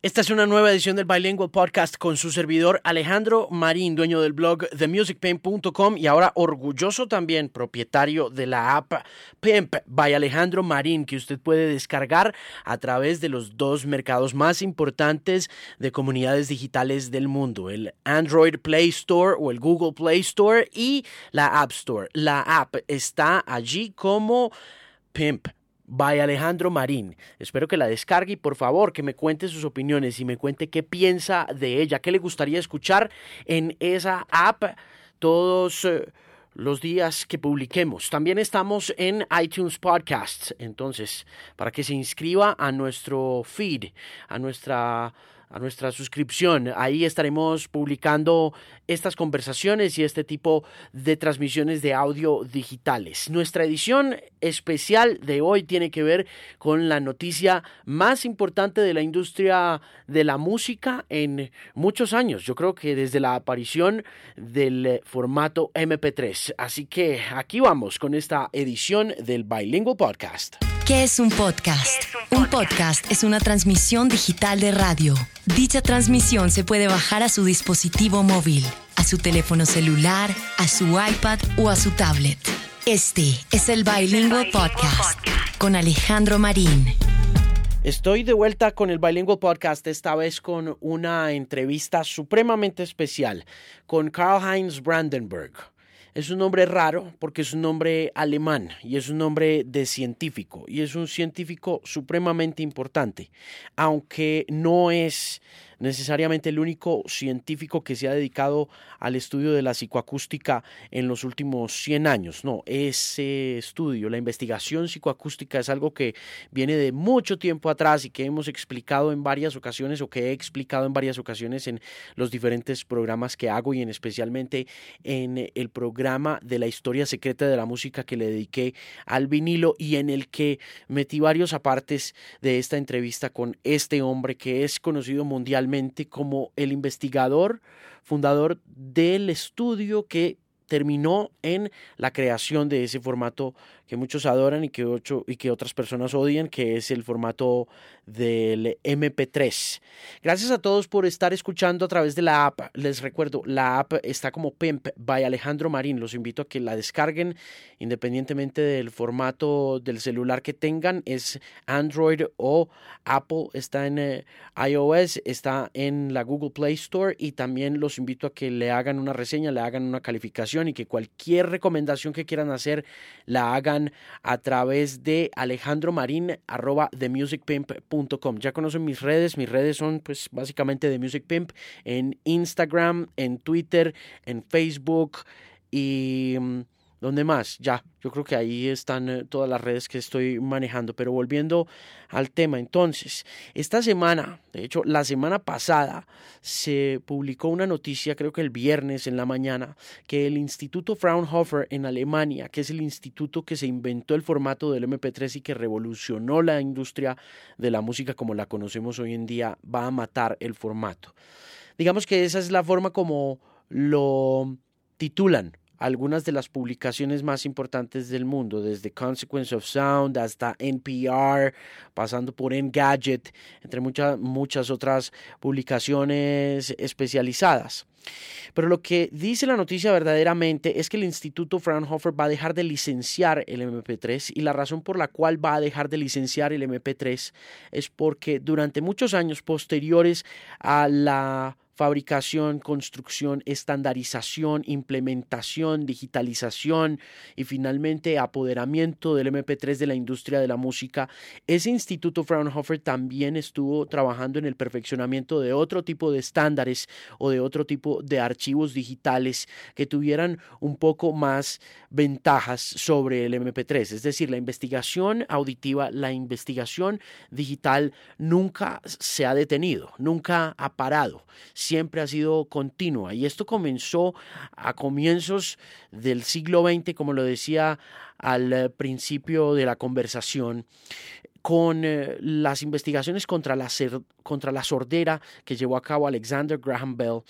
Esta es una nueva edición del Bilingual Podcast con su servidor Alejandro Marín, dueño del blog themusicpain.com y ahora orgulloso también propietario de la app Pimp by Alejandro Marín que usted puede descargar a través de los dos mercados más importantes de comunidades digitales del mundo, el Android Play Store o el Google Play Store y la App Store. La app está allí como Pimp by Alejandro Marín. Espero que la descargue y por favor que me cuente sus opiniones y me cuente qué piensa de ella, qué le gustaría escuchar en esa app todos eh, los días que publiquemos. También estamos en iTunes Podcasts, entonces para que se inscriba a nuestro feed, a nuestra a nuestra suscripción. Ahí estaremos publicando estas conversaciones y este tipo de transmisiones de audio digitales. Nuestra edición especial de hoy tiene que ver con la noticia más importante de la industria de la música en muchos años. Yo creo que desde la aparición del formato MP3. Así que aquí vamos con esta edición del Bilingual Podcast. ¿Qué es un podcast? un, podcast? es una transmisión digital de radio. Dicha transmisión se puede bajar a su dispositivo móvil, a su teléfono celular, a su iPad o a su tablet. Este es el Bilingual Podcast con Alejandro Marín. Estoy de vuelta con el Bilingual Podcast, esta vez con una entrevista supremamente especial con Karl Heinz Brandenburg. Es un nombre raro porque es un nombre alemán y es un nombre de científico y es un científico supremamente importante, aunque no es necesariamente el único científico que se ha dedicado al estudio de la psicoacústica en los últimos 100 años. No, ese estudio, la investigación psicoacústica es algo que viene de mucho tiempo atrás y que hemos explicado en varias ocasiones o que he explicado en varias ocasiones en los diferentes programas que hago y en especialmente en el programa de la historia secreta de la música que le dediqué al vinilo y en el que metí varios apartes de esta entrevista con este hombre que es conocido mundialmente como el investigador fundador del estudio que terminó en la creación de ese formato que muchos adoran y que, ocho, y que otras personas odian, que es el formato del MP3. Gracias a todos por estar escuchando a través de la app. Les recuerdo, la app está como Pimp by Alejandro Marín. Los invito a que la descarguen independientemente del formato del celular que tengan. Es Android o Apple. Está en eh, iOS, está en la Google Play Store y también los invito a que le hagan una reseña, le hagan una calificación y que cualquier recomendación que quieran hacer la hagan a través de Alejandro Marín arroba themusicpimp.com. Ya conocen mis redes, mis redes son pues básicamente The Music Pimp en Instagram, en Twitter, en Facebook y mm, ¿Dónde más? Ya, yo creo que ahí están eh, todas las redes que estoy manejando. Pero volviendo al tema, entonces, esta semana, de hecho, la semana pasada, se publicó una noticia, creo que el viernes en la mañana, que el Instituto Fraunhofer en Alemania, que es el instituto que se inventó el formato del MP3 y que revolucionó la industria de la música como la conocemos hoy en día, va a matar el formato. Digamos que esa es la forma como lo titulan algunas de las publicaciones más importantes del mundo, desde Consequence of Sound hasta NPR, pasando por Engadget, entre muchas, muchas otras publicaciones especializadas. Pero lo que dice la noticia verdaderamente es que el Instituto Fraunhofer va a dejar de licenciar el MP3 y la razón por la cual va a dejar de licenciar el MP3 es porque durante muchos años posteriores a la fabricación, construcción, estandarización, implementación, digitalización y finalmente apoderamiento del MP3 de la industria de la música, ese instituto Fraunhofer también estuvo trabajando en el perfeccionamiento de otro tipo de estándares o de otro tipo de archivos digitales que tuvieran un poco más ventajas sobre el MP3. Es decir, la investigación auditiva, la investigación digital nunca se ha detenido, nunca ha parado siempre ha sido continua. Y esto comenzó a comienzos del siglo XX, como lo decía al eh, principio de la conversación, con eh, las investigaciones contra la, contra la sordera que llevó a cabo Alexander Graham Bell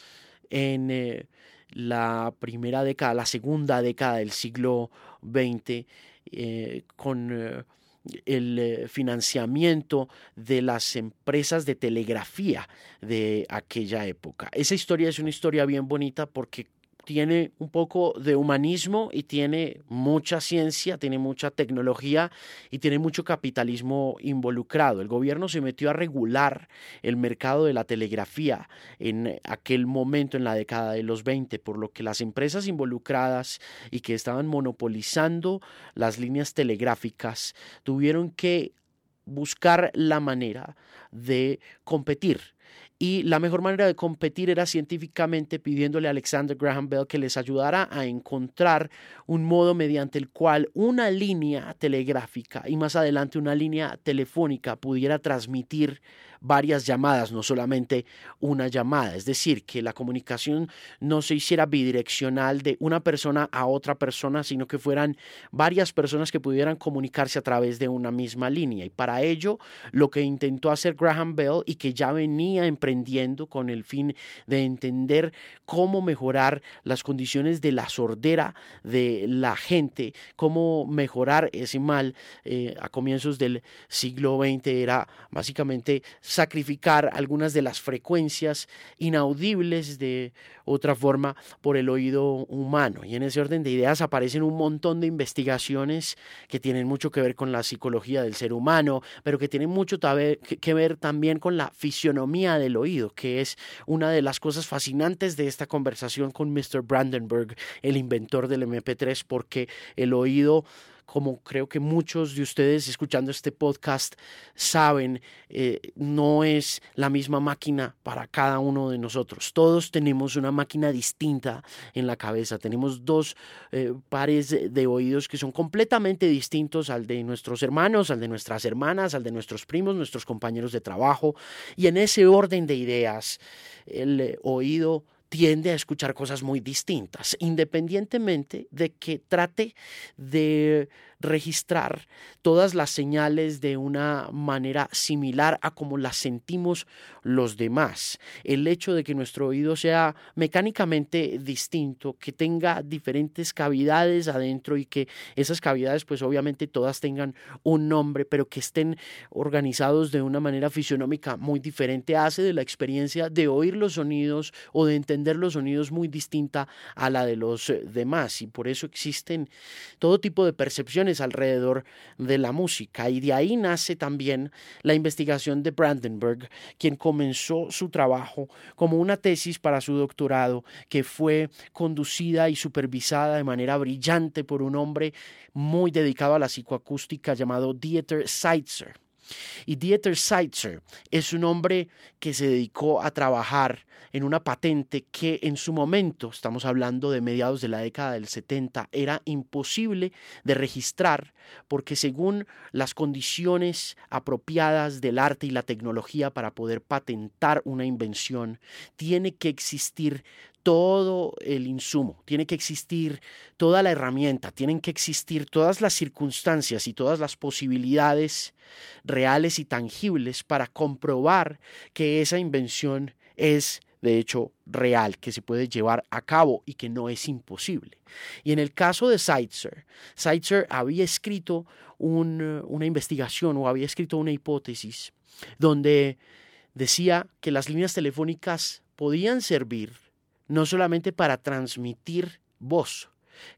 en eh, la primera década, la segunda década del siglo XX, con el eh, financiamiento de las empresas de telegrafía de aquella época. Esa historia es una historia bien bonita porque tiene un poco de humanismo y tiene mucha ciencia, tiene mucha tecnología y tiene mucho capitalismo involucrado. El gobierno se metió a regular el mercado de la telegrafía en aquel momento, en la década de los 20, por lo que las empresas involucradas y que estaban monopolizando las líneas telegráficas tuvieron que buscar la manera de competir y la mejor manera de competir era científicamente pidiéndole a Alexander Graham Bell que les ayudara a encontrar un modo mediante el cual una línea telegráfica y más adelante una línea telefónica pudiera transmitir varias llamadas, no solamente una llamada. Es decir, que la comunicación no se hiciera bidireccional de una persona a otra persona, sino que fueran varias personas que pudieran comunicarse a través de una misma línea. Y para ello, lo que intentó hacer Graham Bell y que ya venía emprendiendo con el fin de entender cómo mejorar las condiciones de la sordera de la gente, cómo mejorar ese mal eh, a comienzos del siglo XX era básicamente sacrificar algunas de las frecuencias inaudibles de otra forma por el oído humano. Y en ese orden de ideas aparecen un montón de investigaciones que tienen mucho que ver con la psicología del ser humano, pero que tienen mucho que ver también con la fisionomía del oído, que es una de las cosas fascinantes de esta conversación con Mr. Brandenburg, el inventor del MP3, porque el oído como creo que muchos de ustedes escuchando este podcast saben, eh, no es la misma máquina para cada uno de nosotros. Todos tenemos una máquina distinta en la cabeza. Tenemos dos eh, pares de oídos que son completamente distintos al de nuestros hermanos, al de nuestras hermanas, al de nuestros primos, nuestros compañeros de trabajo. Y en ese orden de ideas, el eh, oído tiende a escuchar cosas muy distintas, independientemente de que trate de registrar todas las señales de una manera similar a como las sentimos los demás. El hecho de que nuestro oído sea mecánicamente distinto, que tenga diferentes cavidades adentro y que esas cavidades pues obviamente todas tengan un nombre, pero que estén organizados de una manera fisionómica muy diferente, hace de la experiencia de oír los sonidos o de entender los sonidos muy distinta a la de los eh, demás y por eso existen todo tipo de percepciones alrededor de la música. Y de ahí nace también la investigación de Brandenburg, quien comenzó su trabajo como una tesis para su doctorado, que fue conducida y supervisada de manera brillante por un hombre muy dedicado a la psicoacústica llamado Dieter Seitzer. Y Dieter Seitzer es un hombre que se dedicó a trabajar en una patente que en su momento, estamos hablando de mediados de la década del 70, era imposible de registrar porque según las condiciones apropiadas del arte y la tecnología para poder patentar una invención, tiene que existir todo el insumo, tiene que existir toda la herramienta, tienen que existir todas las circunstancias y todas las posibilidades reales y tangibles para comprobar que esa invención es de hecho real, que se puede llevar a cabo y que no es imposible. Y en el caso de Seitzer, Seitzer había escrito una investigación o había escrito una hipótesis donde decía que las líneas telefónicas podían servir no solamente para transmitir voz,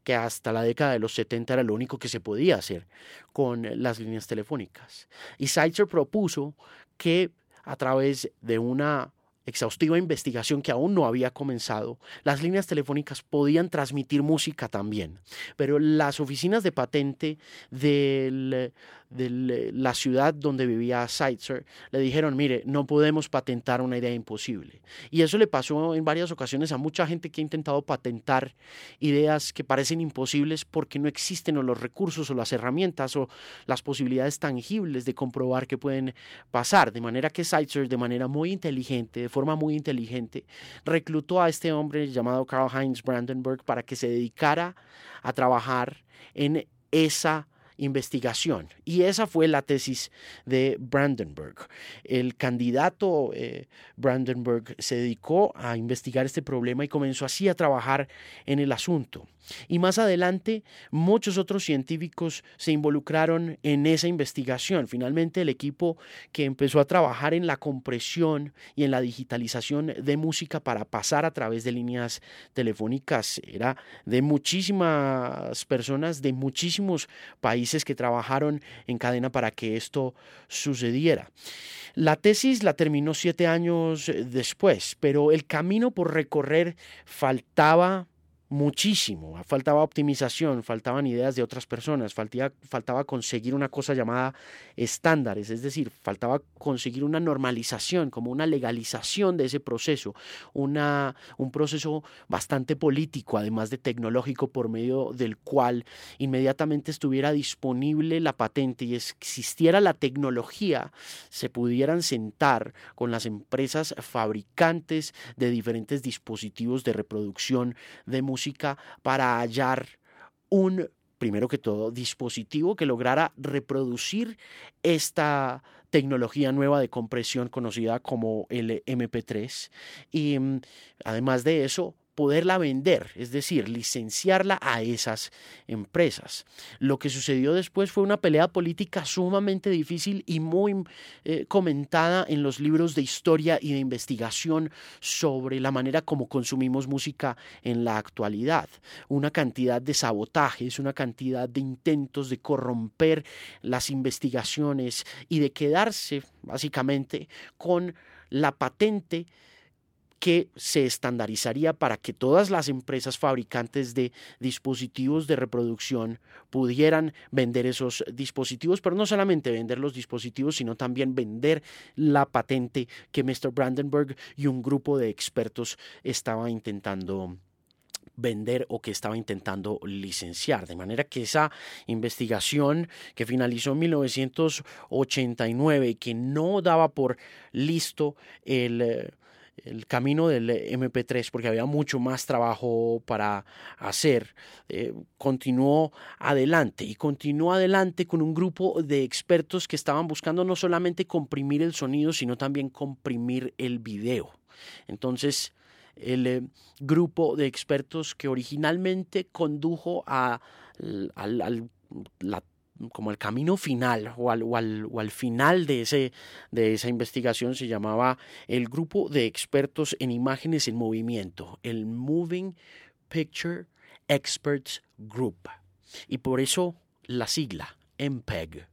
que hasta la década de los 70 era lo único que se podía hacer con las líneas telefónicas. Y Seitzer propuso que a través de una exhaustiva investigación que aún no había comenzado, las líneas telefónicas podían transmitir música también, pero las oficinas de patente del de la ciudad donde vivía Seitzer, le dijeron, mire, no podemos patentar una idea imposible. Y eso le pasó en varias ocasiones a mucha gente que ha intentado patentar ideas que parecen imposibles porque no existen o los recursos o las herramientas o las posibilidades tangibles de comprobar que pueden pasar. De manera que Seitzer, de manera muy inteligente, de forma muy inteligente, reclutó a este hombre llamado Karl Heinz Brandenburg para que se dedicara a trabajar en esa investigación. Y esa fue la tesis de Brandenburg. El candidato eh, Brandenburg se dedicó a investigar este problema y comenzó así a trabajar en el asunto. Y más adelante, muchos otros científicos se involucraron en esa investigación. Finalmente, el equipo que empezó a trabajar en la compresión y en la digitalización de música para pasar a través de líneas telefónicas era de muchísimas personas de muchísimos países que trabajaron en cadena para que esto sucediera. La tesis la terminó siete años después, pero el camino por recorrer faltaba muchísimo. Faltaba optimización, faltaban ideas de otras personas, faltaba, faltaba, conseguir una cosa llamada estándares, es decir, faltaba conseguir una normalización, como una legalización de ese proceso, una, un proceso bastante político, además de tecnológico, por medio del cual inmediatamente estuviera disponible la patente y existiera la tecnología, se pudieran sentar con las empresas fabricantes de diferentes dispositivos de reproducción de música para hallar un, primero que todo, dispositivo que lograra reproducir esta tecnología nueva de compresión conocida como el MP3. Y mm, además de eso, poderla vender, es decir, licenciarla a esas empresas. Lo que sucedió después fue una pelea política sumamente difícil y muy eh, comentada en los libros de historia y de investigación sobre la manera como consumimos música en la actualidad. Una cantidad de sabotajes, una cantidad de intentos de corromper las investigaciones y de quedarse básicamente con la patente que se estandarizaría para que todas las empresas fabricantes de dispositivos de reproducción pudieran vender esos dispositivos, pero no solamente vender los dispositivos, sino también vender la patente que Mr. Brandenburg y un grupo de expertos estaba intentando vender o que estaba intentando licenciar. De manera que esa investigación que finalizó en 1989 y que no daba por listo el eh, el camino del MP3 porque había mucho más trabajo para hacer. Eh, continuó adelante y continuó adelante con un grupo de expertos que estaban buscando no solamente comprimir el sonido, sino también comprimir el video. Entonces, el eh, grupo de expertos que originalmente condujo a, la como el camino final o al, o al, final de, ese, de esa investigación se llamaba el grupo de expertos en imágenes en movimiento, el Moving Picture Experts Group. Y por eso la sigla, MPEG.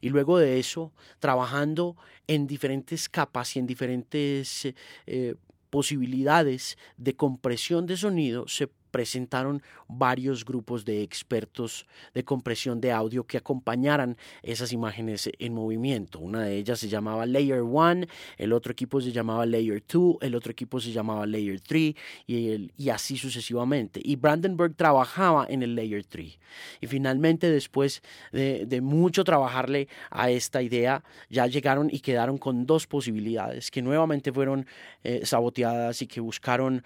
Y luego de eso, trabajando en diferentes capas y en diferentes eh, posibilidades de compresión de sonido, se presentaron varios grupos de expertos de compresión de audio que acompañaran esas imágenes en movimiento. Una de ellas se llamaba Layer 1, el otro equipo se llamaba Layer 2, el otro equipo se llamaba Layer 3 y, así sucesivamente. Y Brandenburg trabajaba en el Layer 3. Y finalmente, después de, de mucho trabajarle a esta idea, ya llegaron y quedaron con dos posibilidades que nuevamente fueron eh, saboteadas y que buscaron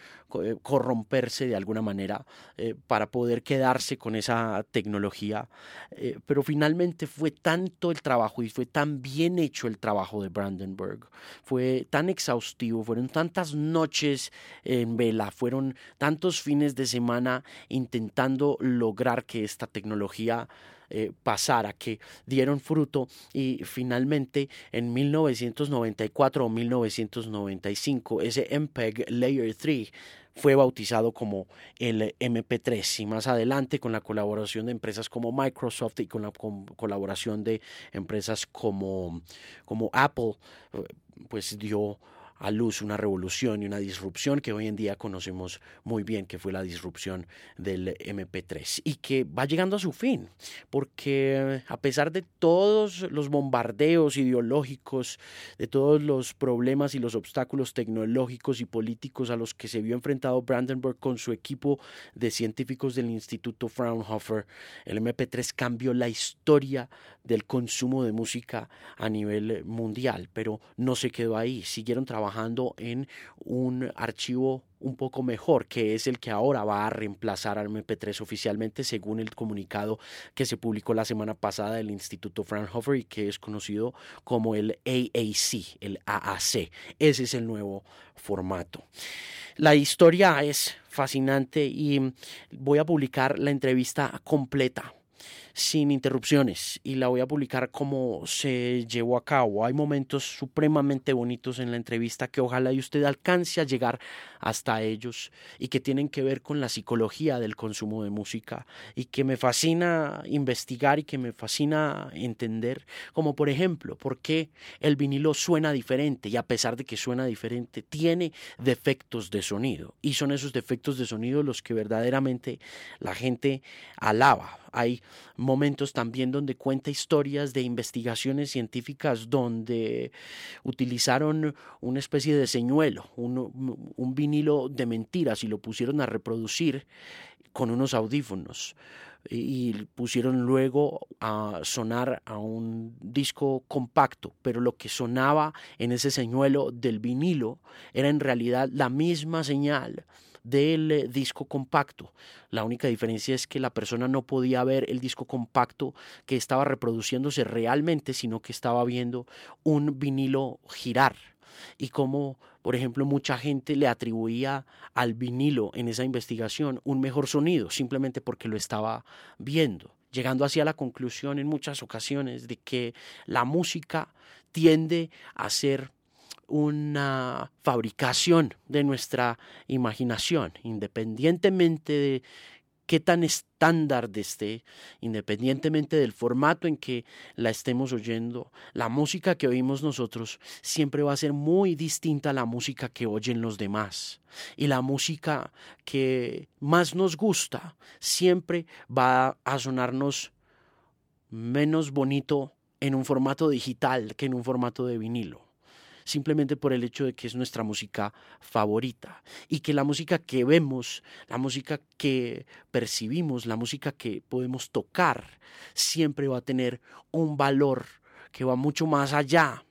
corromperse de alguna manera eh, para poder quedarse con esa tecnología. Eh, pero finalmente fue tanto el trabajo y fue tan bien hecho el trabajo de Brandenburg, fue tan exhaustivo, fueron tantas noches en vela, fueron tantos fines de semana intentando lograr que esta tecnología pasara, que dieron fruto y finalmente en 1994 o 1995 ese MPEG Layer 3 fue bautizado como el MP3 y más adelante con la colaboración de empresas como Microsoft y con la colaboración de empresas como, como Apple, eh, pues dio a luz una revolución y una disrupción que hoy en día conocemos muy bien, que fue la disrupción del MP3 y que va llegando a su fin, porque a pesar de todos los bombardeos ideológicos, de todos los problemas y los obstáculos tecnológicos y políticos a los que se vio enfrentado Brandenburg con su equipo de científicos del Instituto Fraunhofer, el MP3 cambió la historia del consumo de música a nivel mundial, pero no se quedó ahí, siguieron trabajando en un archivo un poco mejor, que es el que ahora va a reemplazar al MP3 oficialmente, según el comunicado que se publicó la semana pasada del Instituto Fraunhofer y que es conocido como el AAC, el AAC. Ese es el nuevo formato. La historia es fascinante y voy a publicar la entrevista completa sin interrupciones y la voy a publicar como se llevó a cabo. Hay momentos supremamente bonitos en la entrevista que ojalá y usted alcance a llegar hasta ellos y que tienen que ver con la psicología del consumo de música y que me fascina investigar y que me fascina entender, como por ejemplo, por qué el vinilo suena diferente y a pesar de que suena diferente, tiene defectos de sonido y son esos defectos de sonido los que verdaderamente la gente alaba hay momentos también donde cuenta historias de investigaciones científicas donde utilizaron una especie de señuelo, un, vinilo de mentiras y lo pusieron a reproducir con unos audífonos. Y pusieron luego a sonar a un disco compacto, pero lo que sonaba en ese señuelo del vinilo era en realidad la misma señal del eh, disco compacto. La única diferencia es que la persona no podía ver el disco compacto que estaba reproduciéndose realmente, sino que estaba viendo un vinilo girar. Y como, por ejemplo, mucha gente le atribuía al vinilo en esa investigación un mejor sonido, simplemente porque lo estaba viendo llegando así a la conclusión en muchas ocasiones de que la música tiende a ser una fabricación de nuestra imaginación, independientemente de qué tan estándar esté, independientemente del formato en que la estemos oyendo, la música que oímos nosotros siempre va a ser muy distinta a la música que oyen los demás. Y la música que más nos gusta siempre va a sonarnos menos bonito en un formato digital que en un formato de vinilo simplemente por el hecho de que es nuestra música favorita y que la música que vemos, la música que percibimos, la música que podemos tocar, siempre va a tener un valor que va mucho más allá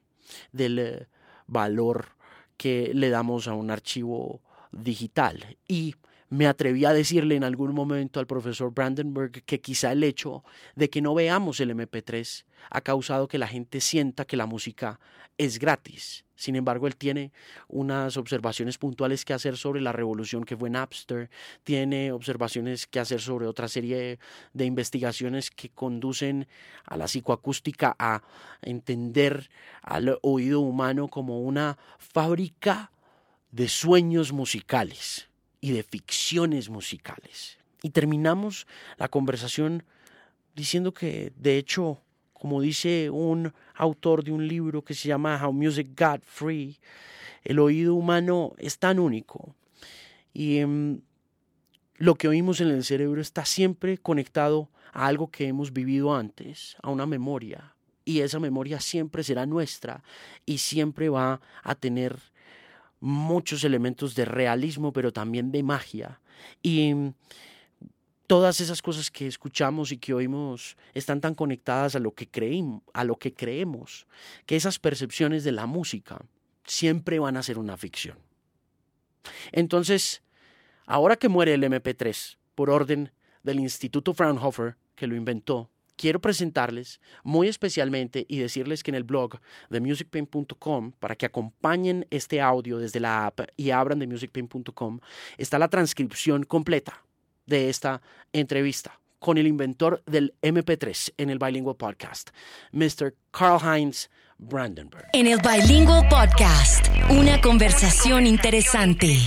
del eh, valor que le damos a un archivo digital. Y me atreví a decirle en algún momento al profesor Brandenburg que quizá el hecho de que no veamos el MP3 ha causado que la gente sienta que la música es gratis. Sin embargo, él tiene unas observaciones puntuales que hacer sobre la revolución que fue Napster, tiene observaciones que hacer sobre otra serie de investigaciones que conducen a la psicoacústica a entender al oído humano como una fábrica de sueños musicales y de ficciones musicales. Y terminamos la conversación diciendo que, de hecho, como dice un autor de un libro que se llama How Music Got Free, el oído humano es tan único y em, lo que oímos en el cerebro está siempre conectado a algo que hemos vivido antes, a una memoria, y esa memoria siempre será nuestra y siempre va a tener muchos elementos de realismo, pero también de magia. Y todas esas cosas que escuchamos y que oímos están tan conectadas a lo que creímos, a lo que creemos, que esas percepciones de la música siempre van a ser una ficción. Entonces, ahora que muere el MP3 por orden del Instituto Fraunhofer que lo inventó, quiero presentarles muy especialmente y decirles que en el blog de musicpain.com, para que acompañen este audio desde la app y abran de musicpain.com, está la transcripción completa de esta entrevista con el inventor del MP3 en el Bilingual Podcast, Mr. Karl Heinz Brandenburg. En el Bilingual Podcast, una conversación interesante.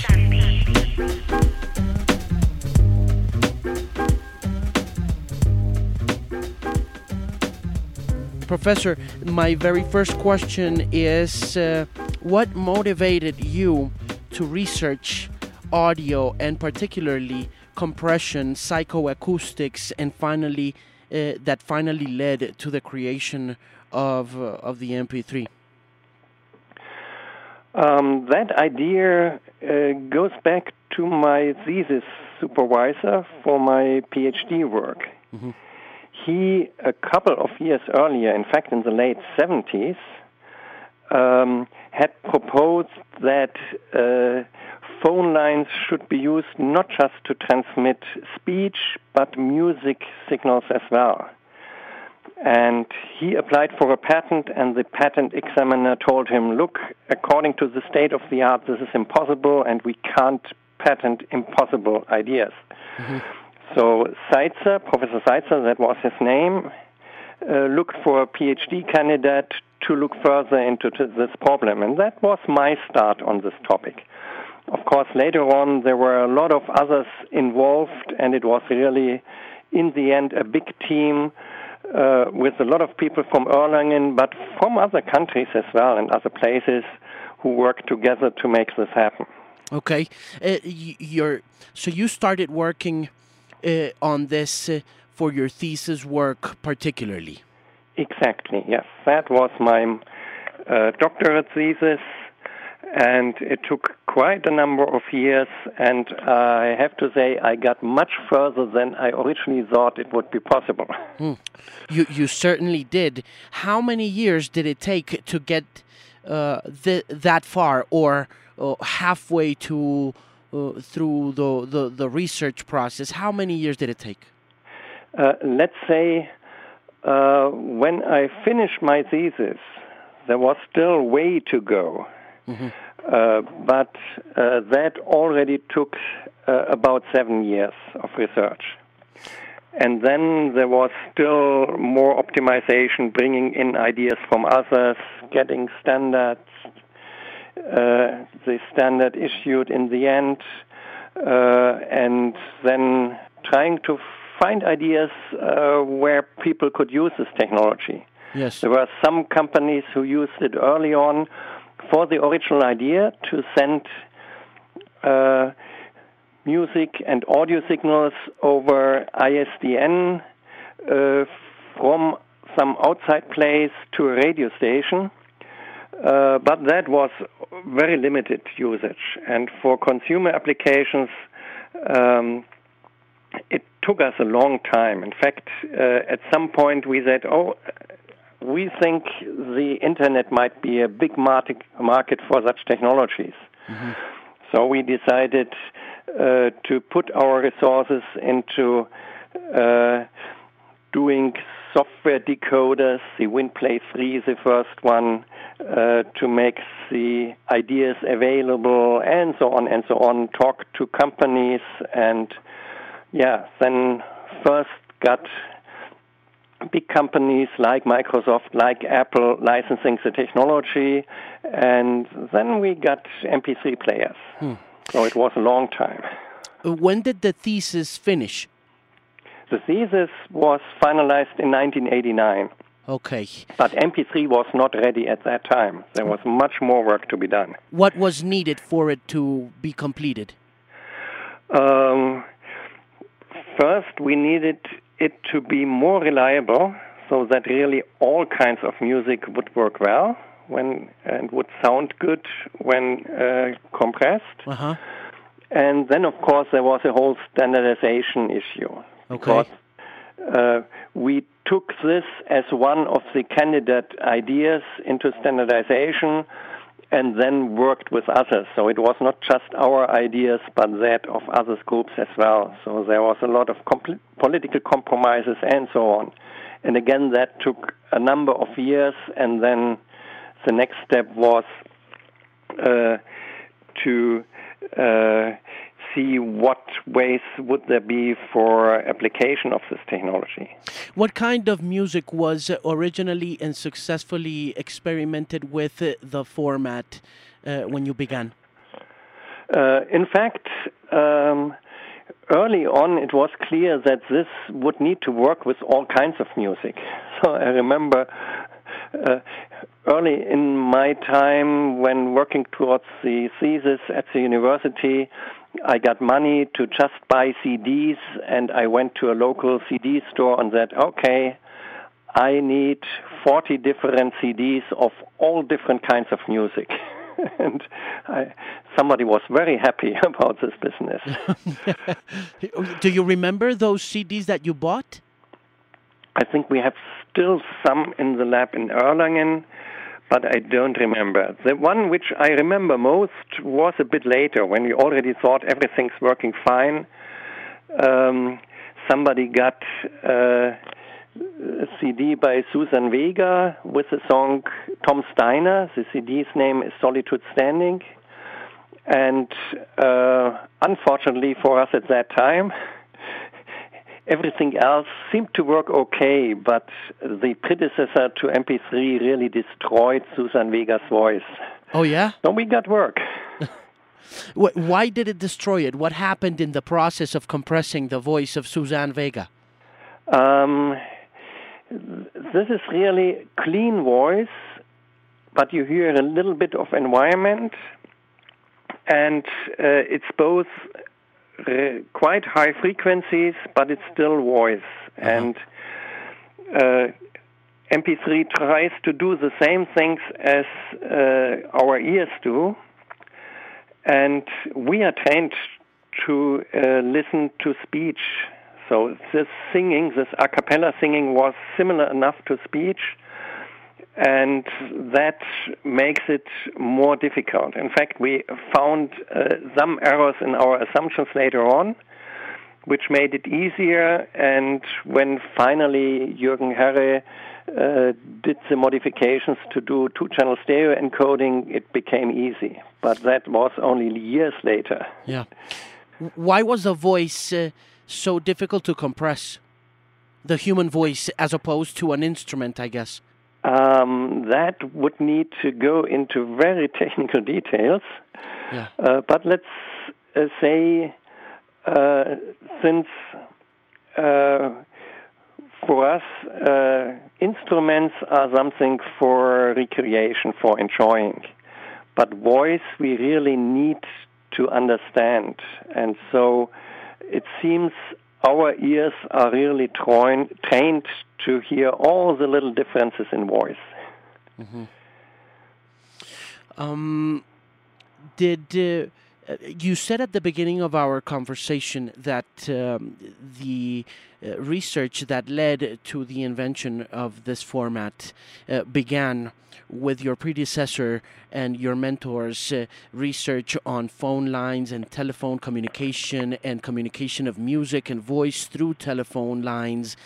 Professor, my very first question is uh, what motivated you to research audio and particularly compression, psychoacoustics, and finally uh, that finally led to the creation of uh, of the MP3? Um, that idea uh, goes back to my thesis supervisor for my PhD work. Mm-hmm he, a couple of years earlier, in fact in the late 70s, um, had proposed that uh, phone lines should be used not just to transmit speech, but music signals as well. And he applied for a patent, and the patent examiner told him, look, according to the state of the art, this is impossible, and we can't patent impossible ideas. Mm-hmm. So Seitzer, Professor Seitzer, that was his name, uh, looked for a PhD candidate to look further into this problem. And that was my start on this topic. Of course, later on, there were a lot of others involved, and it was really, in the end, a big team uh, with a lot of people from Erlangen, but from other countries as well and other places who worked together to make this happen. Okay, uh, you're so you started working uh, on this uh, for your thesis work particularly. Exactly. Yes, that was my uh, doctorate thesis, and it took quite a number of years. And I have to say, I got much further than I originally thought it would be possible. Hmm. You you certainly did. How many years did it take to get uh, th- that far, or uh, halfway to uh, through the, the, the research process? How many years did it take? Uh, let's say uh, when I finished my thesis, there was still way to go. Mm-hmm. Uh, but uh, that already took uh, about seven years of research. And then there was still more optimization, bringing in ideas from others, getting standards, the standard issued in the end, uh, and then trying to find ideas uh, where people could use this technology. Yes. There were some companies who used it early on for the original idea to send uh, music and audio signals over ISDN uh, from some outside place to a radio station. Uh, but that was very limited usage. And for consumer applications, um, it took us a long time. In fact, uh, at some point we said, oh, we think the internet might be a big market, market for such technologies. Mm-hmm. So we decided uh, to put our resources into uh, doing software decoders. The WinPlay 3 is the first one uh, to make the ideas available and so on and so on. Talk to companies and yeah, then first got big companies like Microsoft, like Apple licensing the technology, and then we got MP3 players. Hmm. So it was a long time. When did the thesis finish? The thesis was finalized in 1989. Okay. But MP3 was not ready at that time. There was much more work to be done. What was needed for it to be completed? Um, first, we needed it to be more reliable so that really all kinds of music would work well when and would sound good when uh, compressed. Uh-huh. And then, of course, there was a whole standardization issue. Okay. Uh, we took this as one of the candidate ideas into standardization and then worked with others. So it was not just our ideas, but that of other groups as well. So there was a lot of compl- political compromises and so on. And again, that took a number of years, and then the next step was uh, to uh, see what ways would there be for application of this technology. What kind of music was originally and successfully experimented with the format uh, when you began? Uh, in fact, um, early on it was clear that this would need to work with all kinds of music. So I remember uh, early in my time when working towards the thesis at the university, I got money to just buy CDs, and I went to a local CD store and said, okay, I need 40 different CDs of all different kinds of music. and I, somebody was very happy about this business. Do you remember those CDs that you bought? I think we have still some in the lab in Erlangen, but I don't remember. The one which I remember most was a bit later when we already thought everything's working fine. Um, somebody got uh, a CD by Suzanne Vega with the song Tom's Diner. The CD's name is Solitude Standing. And uh, unfortunately for us at that time, everything else seemed to work okay, but the predecessor to MP3 really destroyed Suzanne Vega's voice. Oh, yeah? So we got work. Why did it destroy it? What happened in the process of compressing the voice of Suzanne Vega? Um, this is really clean voice, but you hear a little bit of environment, and uh, it's both quite high frequencies, but it's still voice. Uh-huh. And uh, MP3 tries to do the same things as uh, our ears do, and we are trained to uh, listen to speech. So this singing, this a cappella singing, was similar enough to speech, and that makes it more difficult. In fact, we found uh, some errors in our assumptions later on, which made it easier. And when finally Jürgen Herre uh, did the modifications to do two-channel stereo encoding, it became easy. But that was only years later. Yeah. Why was the voice uh, so difficult to compress? The human voice as opposed to an instrument, I guess. Um, that would need to go into very technical details. Yeah. Uh, but let's uh, say, uh, since uh, for us, uh, instruments are something for recreation, for enjoying. But voice, we really need to understand. And so it seems our ears are really trained to hear all the little differences in voice. Mm-hmm. Um, did uh, you said at the beginning of our conversation that um, the uh, research that led to the invention of this format uh, began with your predecessor and your mentors' uh, research on phone lines and telephone communication and communication of music and voice through telephone lines.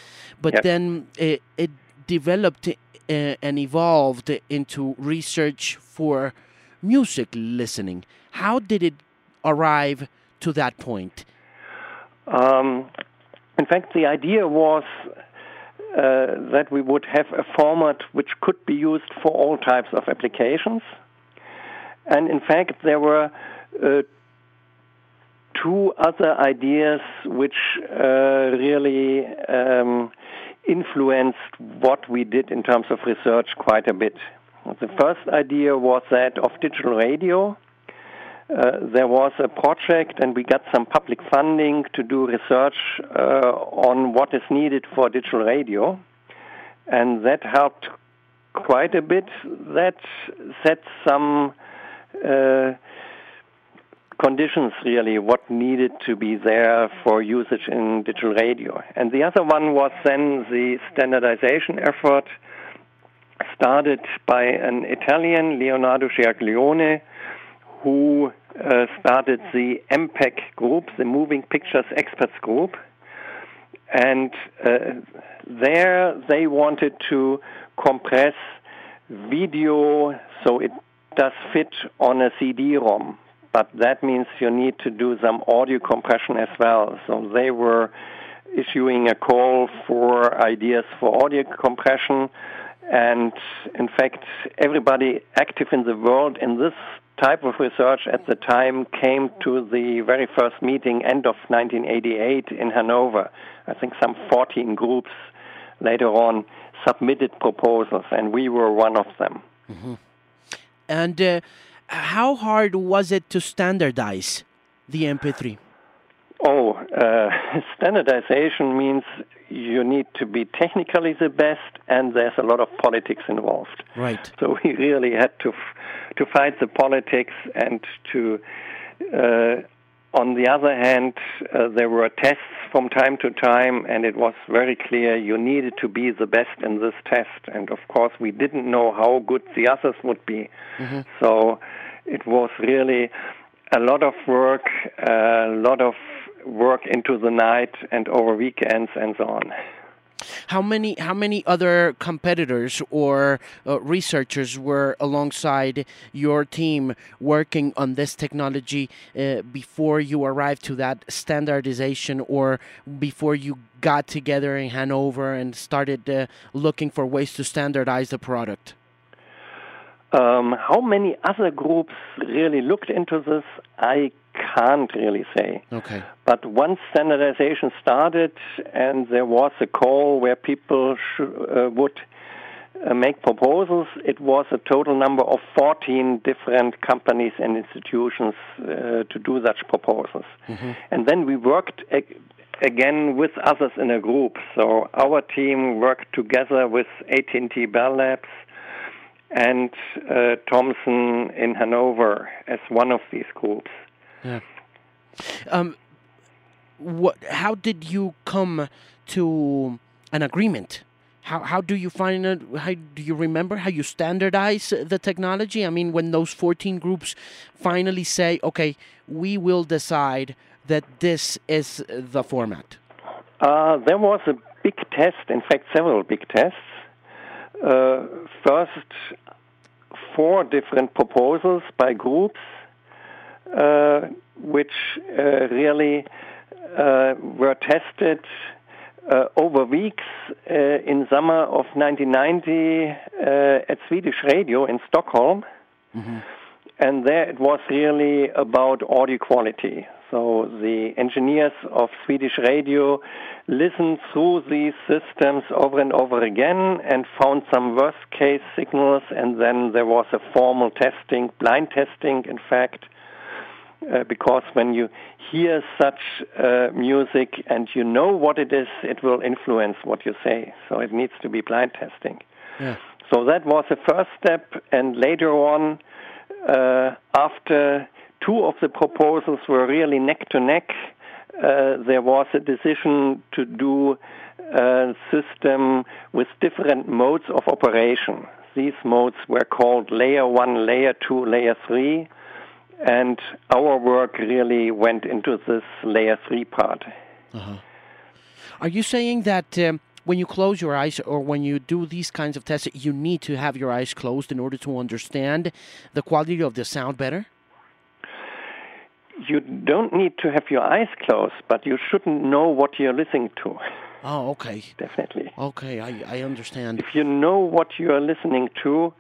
But yep. then it, it developed uh, and evolved into research for music listening. How did it arrive to that point? Um, in fact, the idea was uh, that we would have a format which could be used for all types of applications. And in fact, there were uh, two other ideas which uh, really um, influenced what we did in terms of research quite a bit. The first idea was that of digital radio, uh, there was a project and we got some public funding to do research uh, on what is needed for digital radio. And that helped quite a bit. That set some uh, conditions really what needed to be there for usage in digital radio. And the other one was then the standardization effort started by an Italian, Leonardo Chiariglione, who uh, started the MPEG group, the Moving Pictures Experts Group. And uh, there they wanted to compress video so it does fit on a CD-ROM. But that means you need to do some audio compression as well. So they were issuing a call for ideas for audio compression. And in fact, everybody active in the world in this type of research at the time came to the very first meeting end of 1988 in Hanover. I think some 14 groups later on submitted proposals, and we were one of them. Mm-hmm. And uh, how hard was it to standardize the MP3? Oh, uh, standardization means you need to be technically the best, and there's a lot of politics involved. Right. So we really had to to fight the politics and to uh, on the other hand, uh, there were tests from time to time, and it was very clear you needed to be the best in this test. And of course, we didn't know how good the others would be. Mm-hmm. So it was really a lot of work, a lot of work into the night and over weekends and so on. How many how many other competitors or uh, researchers were alongside your team working on this technology uh, before you arrived to that standardization or before you got together in Hanover and started uh, looking for ways to standardize the product? Um, how many other groups really looked into this? I can't really say. Okay. But once standardization started and there was a call where people sh- uh, would uh, make proposals, it was a total number of 14 different companies and institutions uh, to do such proposals. Mm-hmm. And then we worked ag- again with others in a group. So our team worked together with AT&T Bell Labs and uh, Thomson in Hanover as one of these groups. Yeah. Um, what? How did you come to an agreement? How how do you find it? How do you remember how you standardize the technology? I mean, when those fourteen groups finally say, "Okay, we will decide that this is the format." Uh, there was a big test. In fact, several big tests. Uh, first, four different proposals by groups which uh, really uh, were tested over weeks in summer of 1990 at Swedish Radio in Stockholm. Mm-hmm. And there it was really about audio quality. So the engineers of Swedish Radio listened through these systems over and over again and found some worst case signals and then there was a formal testing, blind testing in fact, uh, because when you hear such uh, music and you know what it is, it will influence what you say. So it needs to be blind testing. Yeah. So that was the first step, and later on, uh, after two of the proposals were really neck to neck, uh, there was a decision to do a system with different modes of operation. These modes were called layer 1, layer 2, layer 3 and our work really went into this layer three part. Uh-huh. Are you saying that um, when you close your eyes or when you do these kinds of tests, you need to have your eyes closed in order to understand the quality of the sound better? You don't need to have your eyes closed, but you shouldn't know what you're listening to. Oh, okay. Definitely. Okay, I, I understand. If you know what you are listening to,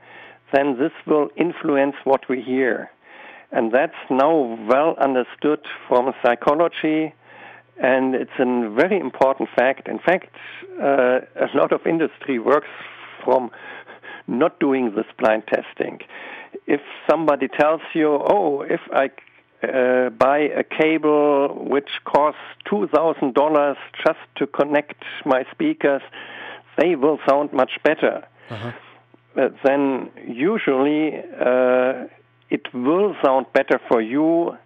then this will influence what we hear. And that's now well understood from psychology, and it's a very important fact. In fact, uh, a lot of industry works from not doing this blind testing. If somebody tells you, oh, if I uh, buy a cable which costs $2,000 just to connect my speakers, they will sound much better. Uh-huh. Uh, then usually uh, it will sound better for you,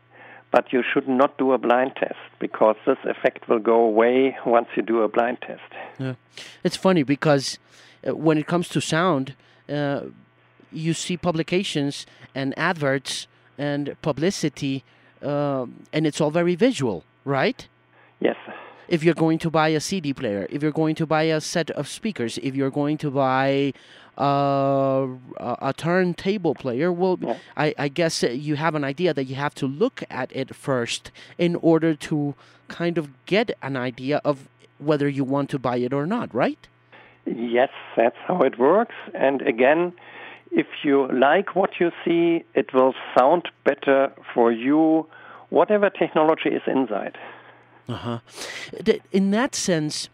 but you should not do a blind test because this effect will go away once you do a blind test. Yeah. It's funny because uh, when it comes to sound, uh, you see publications and adverts and publicity, uh, and it's all very visual, right? Yes. If you're going to buy a CD player, if you're going to buy a set of speakers, if you're going to buy uh, a turntable player, well, yeah. I, I guess you have an idea that you have to look at it first in order to kind of get an idea of whether you want to buy it or not, right? Yes, that's how it works. And again, if you like what you see, it will sound better for you, whatever technology is inside. Uh huh. In that sense,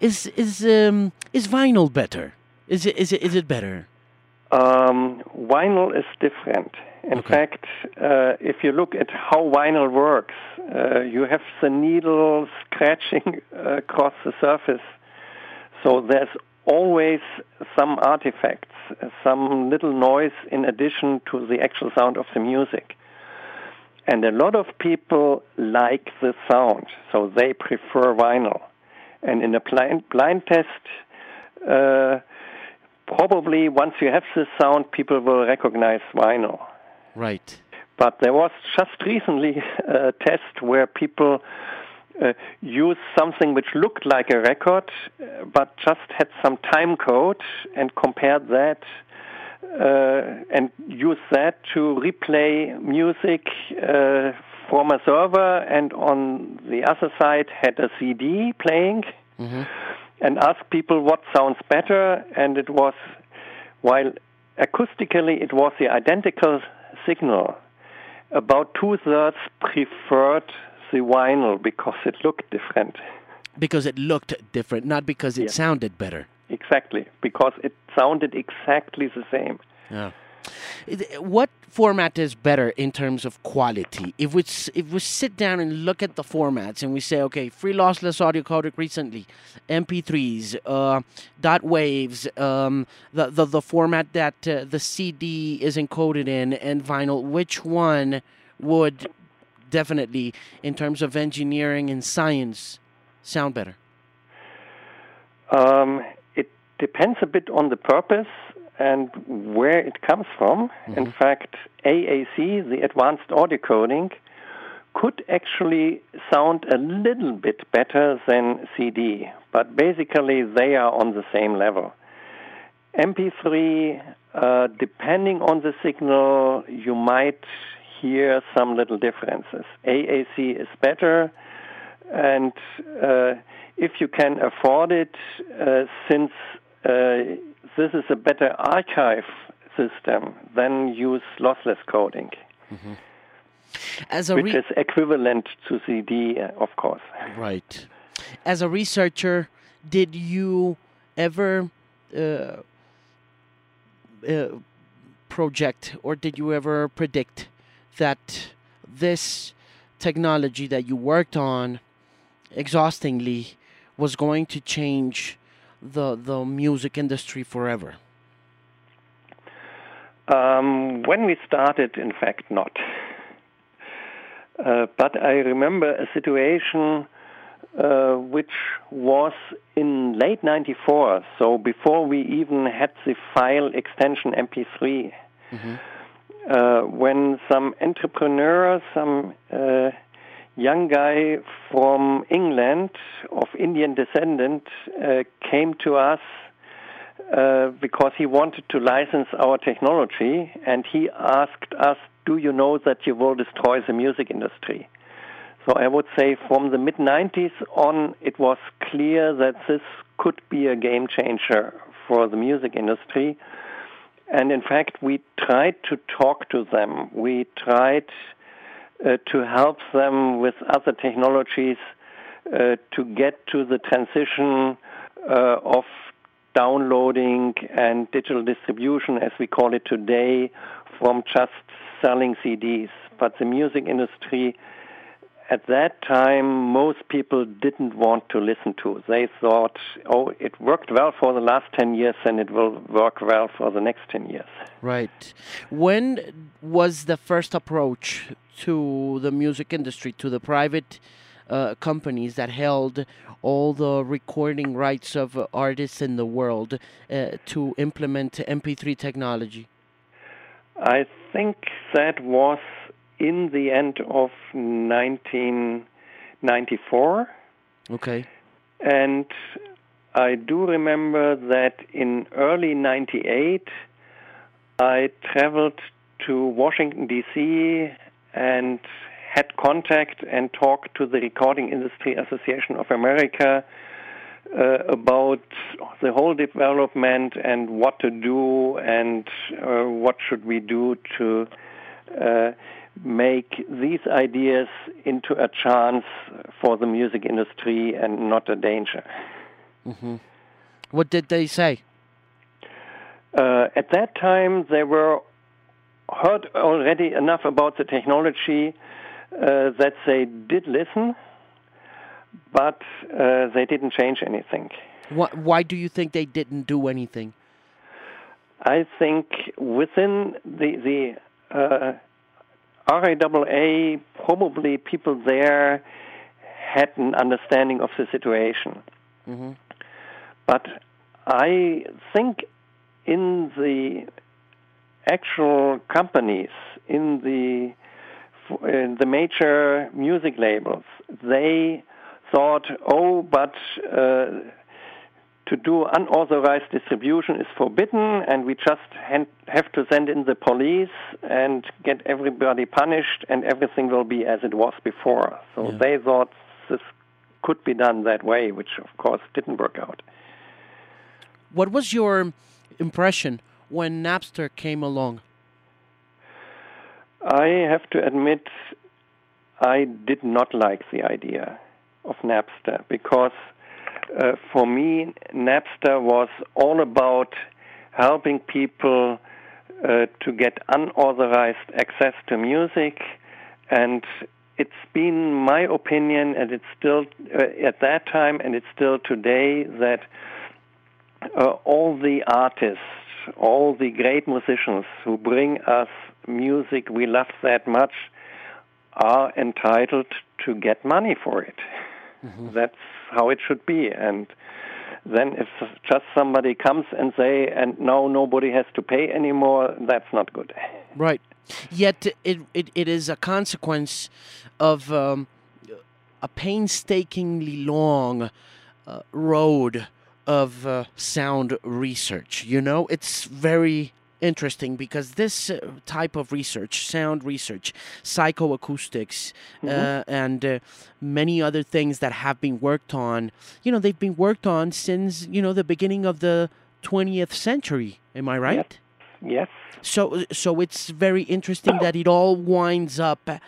is is um, is vinyl better? Is it is it is it better? Um, vinyl is different. In okay. fact, uh, if you look at how vinyl works, uh, you have the needle scratching across the surface. So there's always some artifacts, some little noise in addition to the actual sound of the music. And a lot of people like the sound, so they prefer vinyl. And in a blind, blind test, uh, probably once you have this sound, people will recognize vinyl. Right. But there was just recently a test where people uh, used something which looked like a record, uh, but just had some time code and compared that and use that to replay music uh, from a server, and on the other side had a CD playing, mm-hmm. and asked people what sounds better, and it was while acoustically it was the identical signal about two thirds preferred the vinyl because it looked different. Because it looked different, not because it sounded better. Exactly, because it sounded exactly the same. Yeah. What format is better in terms of quality? If we if we sit down and look at the formats and we say, okay, free lossless audio codec recently, MP3s, uh, dot waves, um, the, the the format that uh, the CD is encoded in, and vinyl, which one would definitely, in terms of engineering and science, sound better? Um, depends a bit on the purpose and where it comes from. Mm-hmm. In fact, AAC, the advanced audio coding, could actually sound a little bit better than CD, but basically they are on the same level. MP3, uh, depending on the signal, you might hear some little differences. AAC is better, and uh, if you can afford it, uh, since uh, this is a better archive system, than use lossless coding. Mm-hmm. As a re- which is equivalent to CD, uh, of course. Right. As a researcher, did you ever uh, uh, project or did you ever predict that this technology that you worked on exhaustingly was going to change the the music industry forever? Um, when we started, in fact, not. Uh, but I remember a situation uh, which was in late 94, so before we even had the file extension MP3, mm-hmm. uh, when some entrepreneur, some uh, young guy from England of Indian descent uh, came to us uh, because he wanted to license our technology, and he asked us, "Do you know that you will destroy the music industry?" So I would say from the mid 90s on, it was clear that this could be a game changer for the music industry. And in fact, we tried to talk to them. We tried to help them with other technologies uh, to get to the transition uh, of downloading and digital distribution, as we call it today, from just selling CDs. But the music industry at that time, most people didn't want to listen to. They thought, oh, it worked well for the last 10 years and it will work well for the next 10 years. Right. When was the first approach to the music industry, to the private uh, companies that held all the recording rights of artists in the world uh, to implement MP3 technology? I think that was in the end of 1994. Okay. And I do remember that in early 98, I traveled to Washington, D.C., and had contact and talked to the Recording Industry Association of America uh, about the whole development and what to do and uh, what should we do to uh, make these ideas into a chance for the music industry and not a danger. Mm-hmm. What did they say? Uh, at that time, they were heard already enough about the technology uh, that they did listen, but uh, they didn't change anything. Why, why do you think they didn't do anything? I think within the the RIAA, probably people there had an understanding of the situation. Mm-hmm. But I think in the actual companies, in the in the major music labels, they thought, oh, but uh, to do unauthorized distribution is forbidden, and we just have to send in the police and get everybody punished, and everything will be as it was before. So yeah. they thought this could be done that way, which of course didn't work out. What was your impression when Napster came along? I have to admit, I did not like the idea of Napster because uh, for me, Napster was all about helping people uh, to get unauthorized access to music, and it's been my opinion, and it's still uh, at that time, and it's still today, that uh, all the artists, all the great musicians who bring us music we love that much are entitled to get money for it. Mm-hmm. That's how it should be. And then if just somebody comes and say, and now nobody has to pay anymore, that's not good. Right. Yet it it, it is a consequence of um, a painstakingly long uh, road of uh, sound research. You know, it's very interesting because this uh, type of research, sound research, psychoacoustics, mm-hmm. uh, and uh, many other things that have been worked on, you know, they've been worked on since, you know, the beginning of the 20th century. Am I right? Yes. yes. So, so it's very interesting that it all winds up uh,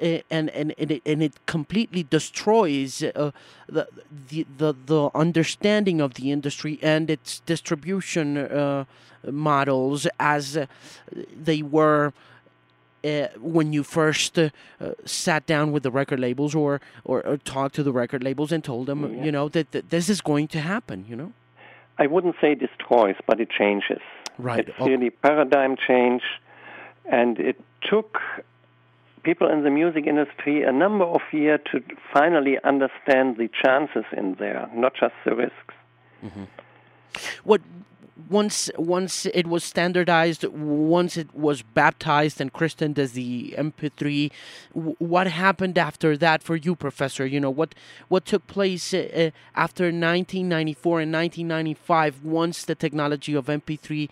and and and it, and it completely destroys uh, the, the the the understanding of the industry and its distribution uh, models as uh, they were. Uh, when you first uh, sat down with the record labels or, or, or talked to the record labels and told them, yeah. you know, that, that this is going to happen, you know? I wouldn't say destroys, but it changes. Right. It's really paradigm change, and it took people in the music industry a number of years to finally understand the chances in there, not just the risks. Mm-hmm. What once once it was standardized, once it was baptized and christened as the MP3, what happened after that for you, Professor? You know what what took place uh, after 1994 and 1995 once the technology of MP3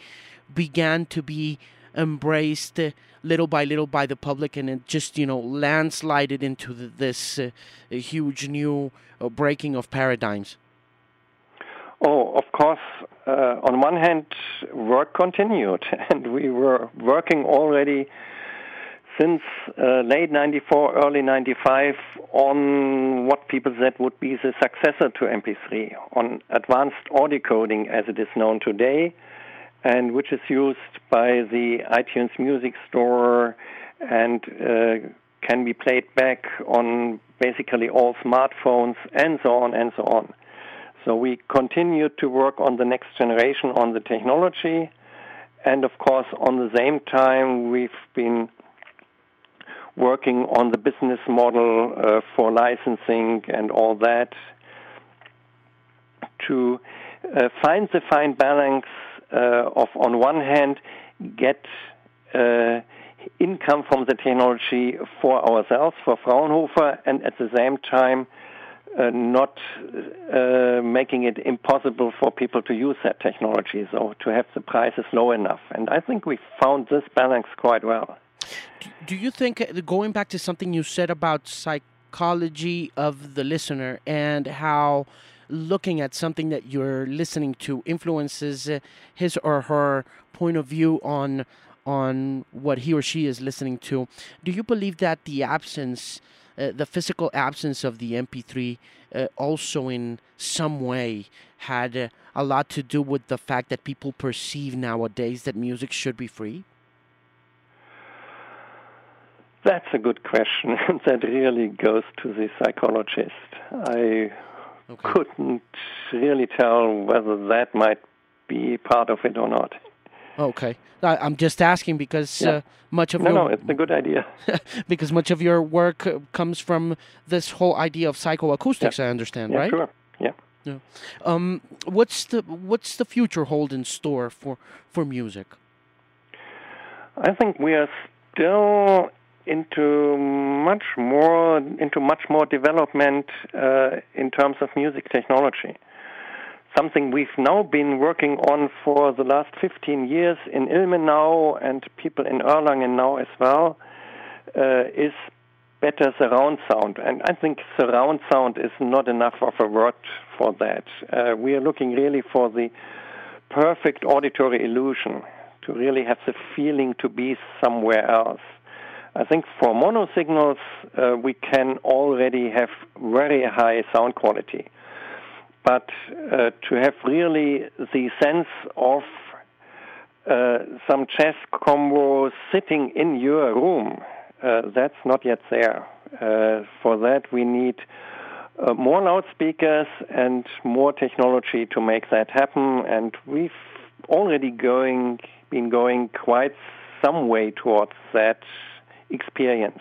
began to be embraced little by little by the public, and it just you know landslided into the, this uh, huge new uh, breaking of paradigms. Oh, of course. Uh, on one hand, work continued, and we were working already since uh, late 94, early 95 on what people said would be the successor to MP3, on advanced audio coding as it is known today, and which is used by the iTunes Music Store and uh, can be played back on basically all smartphones and so on and so on. So we continue to work on the next generation on the technology. And of course, on the same time, we've been working on the business model uh, for licensing and all that to uh, find the fine balance of, on one hand, get uh, income from the technology for ourselves, for Fraunhofer, and at the same time, uh, not uh, making it impossible for people to use that technology, so to have the prices low enough. And I think we found this balance quite well. Do you think, uh, going back to something you said about psychology of the listener and how looking at something that you're listening to influences uh, his or her point of view on on what he or she is listening to. Do you believe that the absence, uh, the physical absence of the MP3, uh, also in some way had uh, a lot to do with the fact that people perceive nowadays that music should be free? That's a good question, that really goes to the psychologist. I okay. couldn't really tell whether that might be part of it or not. Okay, I'm just asking because Yeah. uh, much of No, your no, it's a good idea. because much of your work uh, comes from this whole idea of psychoacoustics. I understand, yeah, right? sure. Yeah. Um, what's the what's the future hold in store for for music? I think we are still into much more into much more development uh, in terms of music technology. Something we've now been working on for the last 15 years in Ilmenau and people in Erlangen now as well uh, is better surround sound. And I think surround sound is not enough of a word for that. Uh, we are looking really for the perfect auditory illusion to really have the feeling to be somewhere else. I think for mono signals, uh, we can already have very high sound quality. But uh, to have really the sense of uh, some chess combo sitting in your room, uh, that's not yet there. Uh, for that, we need uh, more loudspeakers and more technology to make that happen. And we've already going been going quite some way towards that experience.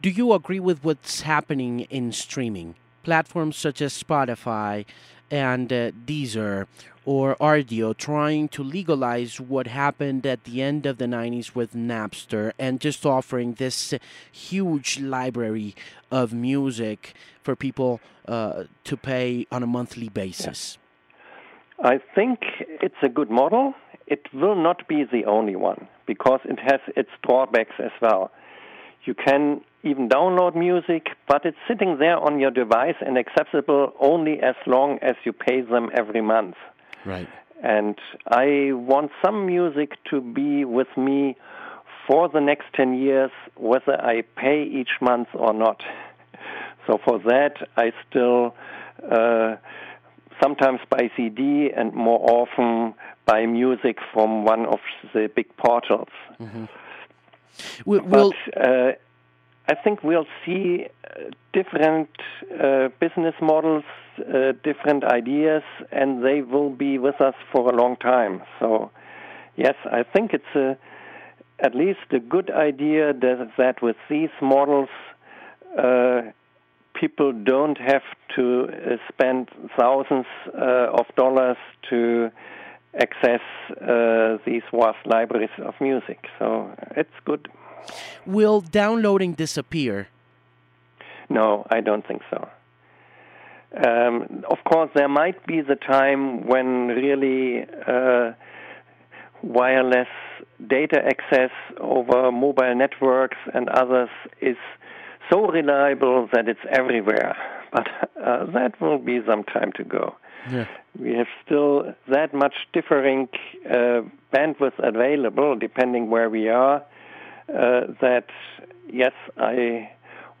Do you agree with what's happening in streaming? Platforms such as Spotify and uh, Deezer or Rdio trying to legalize what happened at the end of the 90s with Napster and just offering this huge library of music for people uh, to pay on a monthly basis. I think it's a good model. It will not be the only one because it has its drawbacks as well. You can even download music, but it's sitting there on your device and accessible only as long as you pay them every month. Right. And I want some music to be with me for the next 10 years, whether I pay each month or not. So for that, I still uh, sometimes buy CD and more often buy music from one of the big portals. We, we'll, But uh, I think we'll see uh, different uh, business models, uh, different ideas, and they will be with us for a long time. So, yes, I think it's a, at least a good idea that, that with these models, uh, people don't have to uh, spend thousands uh, of dollars to access uh, these vast libraries of music. So it's good. will downloading disappear? No, I don't think so. Um, of course, there might be the time when really uh, wireless data access over mobile networks and others is so reliable that it's everywhere. But uh, that will be some time to go. Yeah. We have still that much differing uh, bandwidth available depending where we are. Uh, that yes, I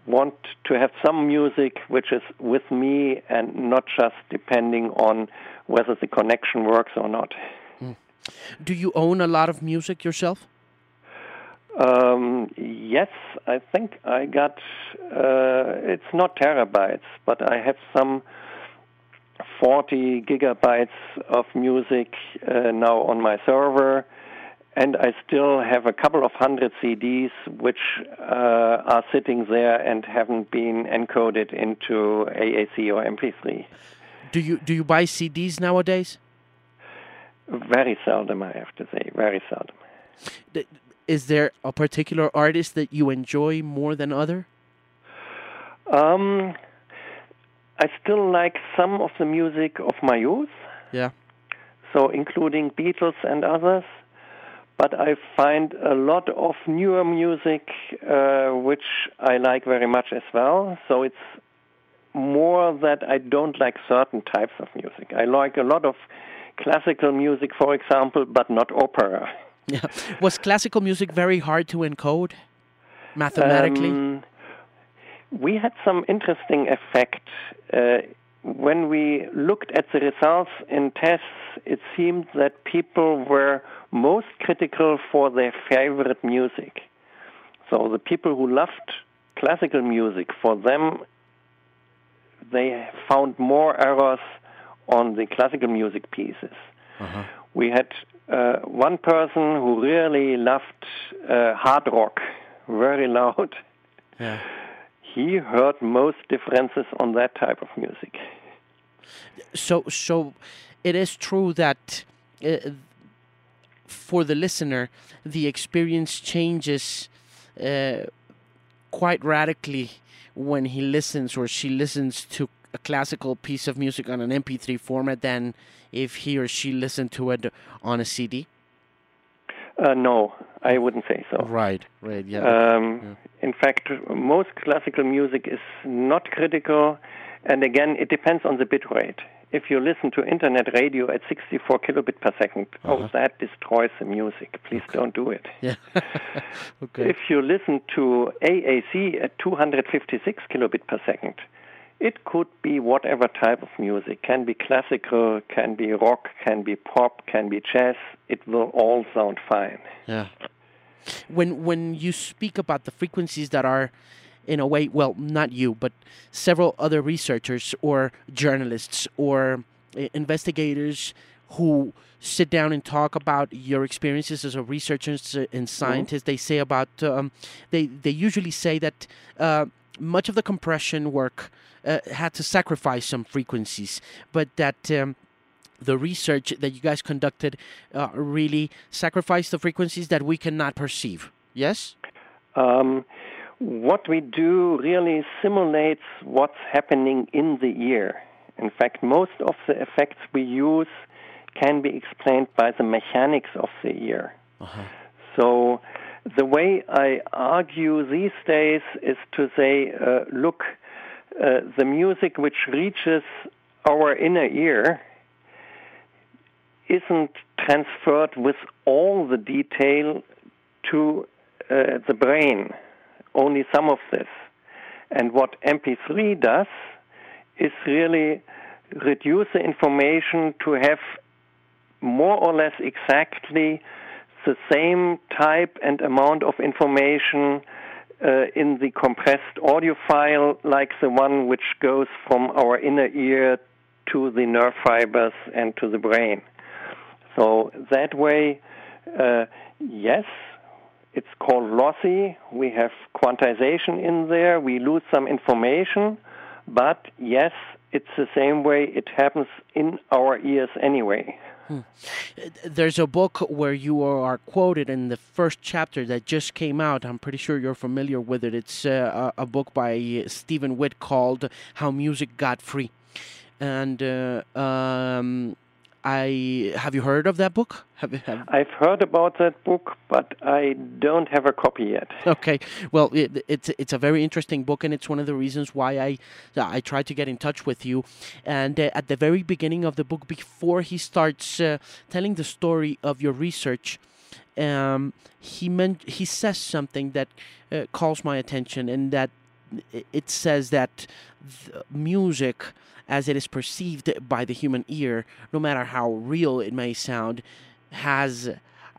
want to have some music which is with me and not just depending on whether the connection works or not. Do you own a lot of music yourself? Um, yes, I think I got. Uh, it's not terabytes, but I have some 40 gigabytes of music uh, now on my server, and I still have a couple of hundred CDs which uh, are sitting there and haven't been encoded into AAC or MP3. Do you do you buy CDs nowadays? Very seldom, I have to say, very seldom. Is there a particular artist that you enjoy more than other? Um, I still like some of the music of my youth. Yeah. so including Beatles and others. But I find a lot of newer music uh, which I like very much as well. So it's more that I don't like certain types of music. I like a lot of classical music, for example, but not opera. Yeah. Was classical music very hard to encode mathematically? Um, we had some interesting effect. Uh, when we looked at the results in tests, it seemed that people were most critical for their favorite music. So the people who loved classical music, for them, they found more errors on the classical music pieces. we had uh, one person who really loved uh, hard rock, very loud. Yeah. He heard most differences on that type of music. So, so it is true that uh, for the listener, the experience changes uh, quite radically when he listens or she listens to a classical piece of music on an MP3 format than if he or she listened to it on a CD? Uh, no, I wouldn't say so. Right, right, yeah. Um, yeah. In fact, most classical music is not critical, and again, it depends on the bit rate if you listen to internet radio at 64 kilobit per 2nd oh, uh-huh. oh, that destroys the music. Please okay. don't do it. Yeah. okay. If you listen to AAC at 256 kilobit per second, it could be whatever type of music. Can be classical, can be rock, can be pop, can be jazz. It will all sound fine. Yeah. When when you speak about the frequencies that are in a way, well, not you, but several other researchers or journalists or uh, investigators who sit down and talk about your experiences as a researcher and mm-hmm. scientist. Mm-hmm. They say about um, they they usually say that uh, much of the compression work uh, had to sacrifice some frequencies, but that. Um, the research that you guys conducted uh, really sacrificed the frequencies that we cannot perceive. Yes. Um, what we do really simulates what's happening in the ear. In fact, most of the effects we use can be explained by the mechanics of the ear. Uh-huh. So, the way I argue these days is to say, uh, look, uh, the music which reaches our inner ear isn't transferred with all the detail to uh, the brain only some of this. And what MP3 does is really reduce the information to have more or less exactly the same type and amount of information uh, in the compressed audio file like the one which goes from our inner ear to the nerve fibers and to the brain. So that way, uh, yes, it's called lossy. We have quantization in there. We lose some information, but yes, it's the same way it happens in our ears anyway. Hmm. There's a book where you are quoted in the first chapter that just came out. I'm pretty sure you're familiar with it. It's uh, a book by Stephen Witt called How Music Got Free. And uh, um, I have you heard of that book? Have, have... I've heard about that book, but I don't have a copy yet. Okay, well, it, it's it's a very interesting book, and it's one of the reasons why I I tried to get in touch with you. And uh, at the very beginning of the book, before he starts uh, telling the story of your research, um, he meant he says something that uh, calls my attention, and that it says that music as it is perceived by the human ear, no matter how real it may sound, has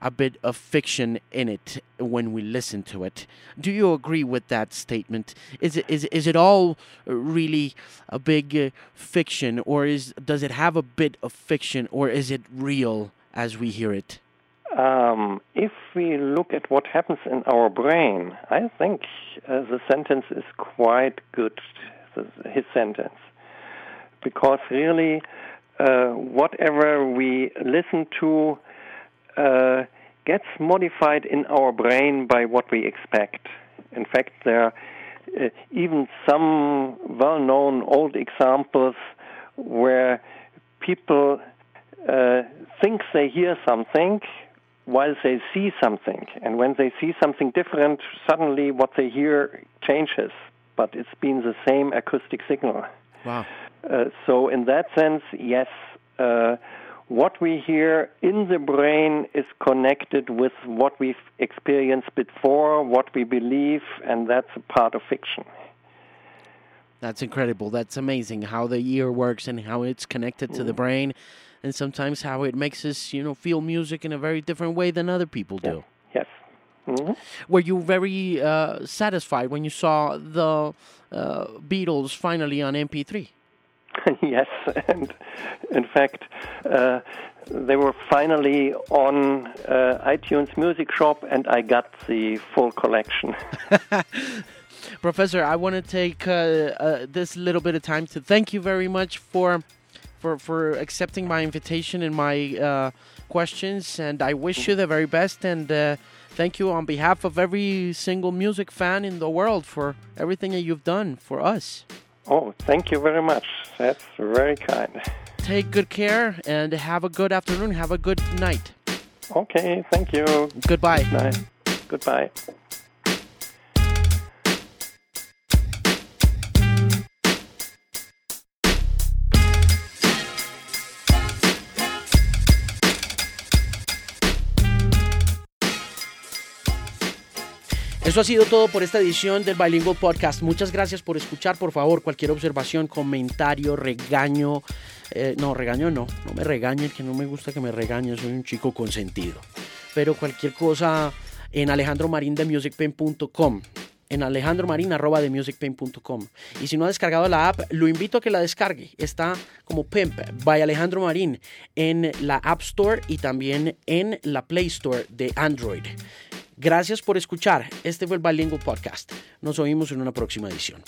a bit of fiction in it when we listen to it. Do you agree with that statement? Is it is is it all really a big uh, fiction, or is does it have a bit of fiction, or is it real as we hear it? Um, if we look at what happens in our brain, I think uh, the sentence is quite good. His sentence because really uh, whatever we listen to uh, gets modified in our brain by what we expect. In fact, there are uh, even some well known old examples where people uh, think they hear something while they see something. And when they see something different, suddenly what they hear changes. But it's been the same acoustic signal. Wow. Uh, so, in that sense, yes, uh, what we hear in the brain is connected with what we've experienced before, what we believe, and that's a part of fiction. That's incredible. That's amazing how the ear works and how it's connected to the mm. brain, and sometimes how it makes us, you know, feel music in a very different way than other people do. Yes. Mm-hmm. Were you very uh, satisfied when you saw the uh, Beatles finally on MP3? yes, and in fact, uh, they were finally on uh, iTunes Music Shop, and I got the full collection. Professor, I want to take uh, uh, this little bit of time to thank you very much for for for accepting my invitation and my uh, questions, and I wish you the very best. And uh, thank you on behalf of every single music fan in the world for everything that you've done for us. Oh, thank you very much. That's very kind. Take good care and have a good afternoon. Have a good night. Okay, thank you. Goodbye. Good night. Goodbye. Eso ha sido todo por esta edición del Bilingual Podcast. Muchas gracias por escuchar. Por favor, cualquier observación, comentario, regaño. Eh, no, regaño no. No me regañen, que no me gusta que me regañen. Soy un chico consentido. Pero cualquier cosa en alejandromarindemusicpain.com en alejandromarin.com Y si no ha descargado la app, lo invito a que la descargue. Está como Pimp by Alejandro Marín en la App Store y también en la Play Store de Android. Gracias por escuchar. Este fue el Bilingual Podcast. Nos oímos en una próxima edición.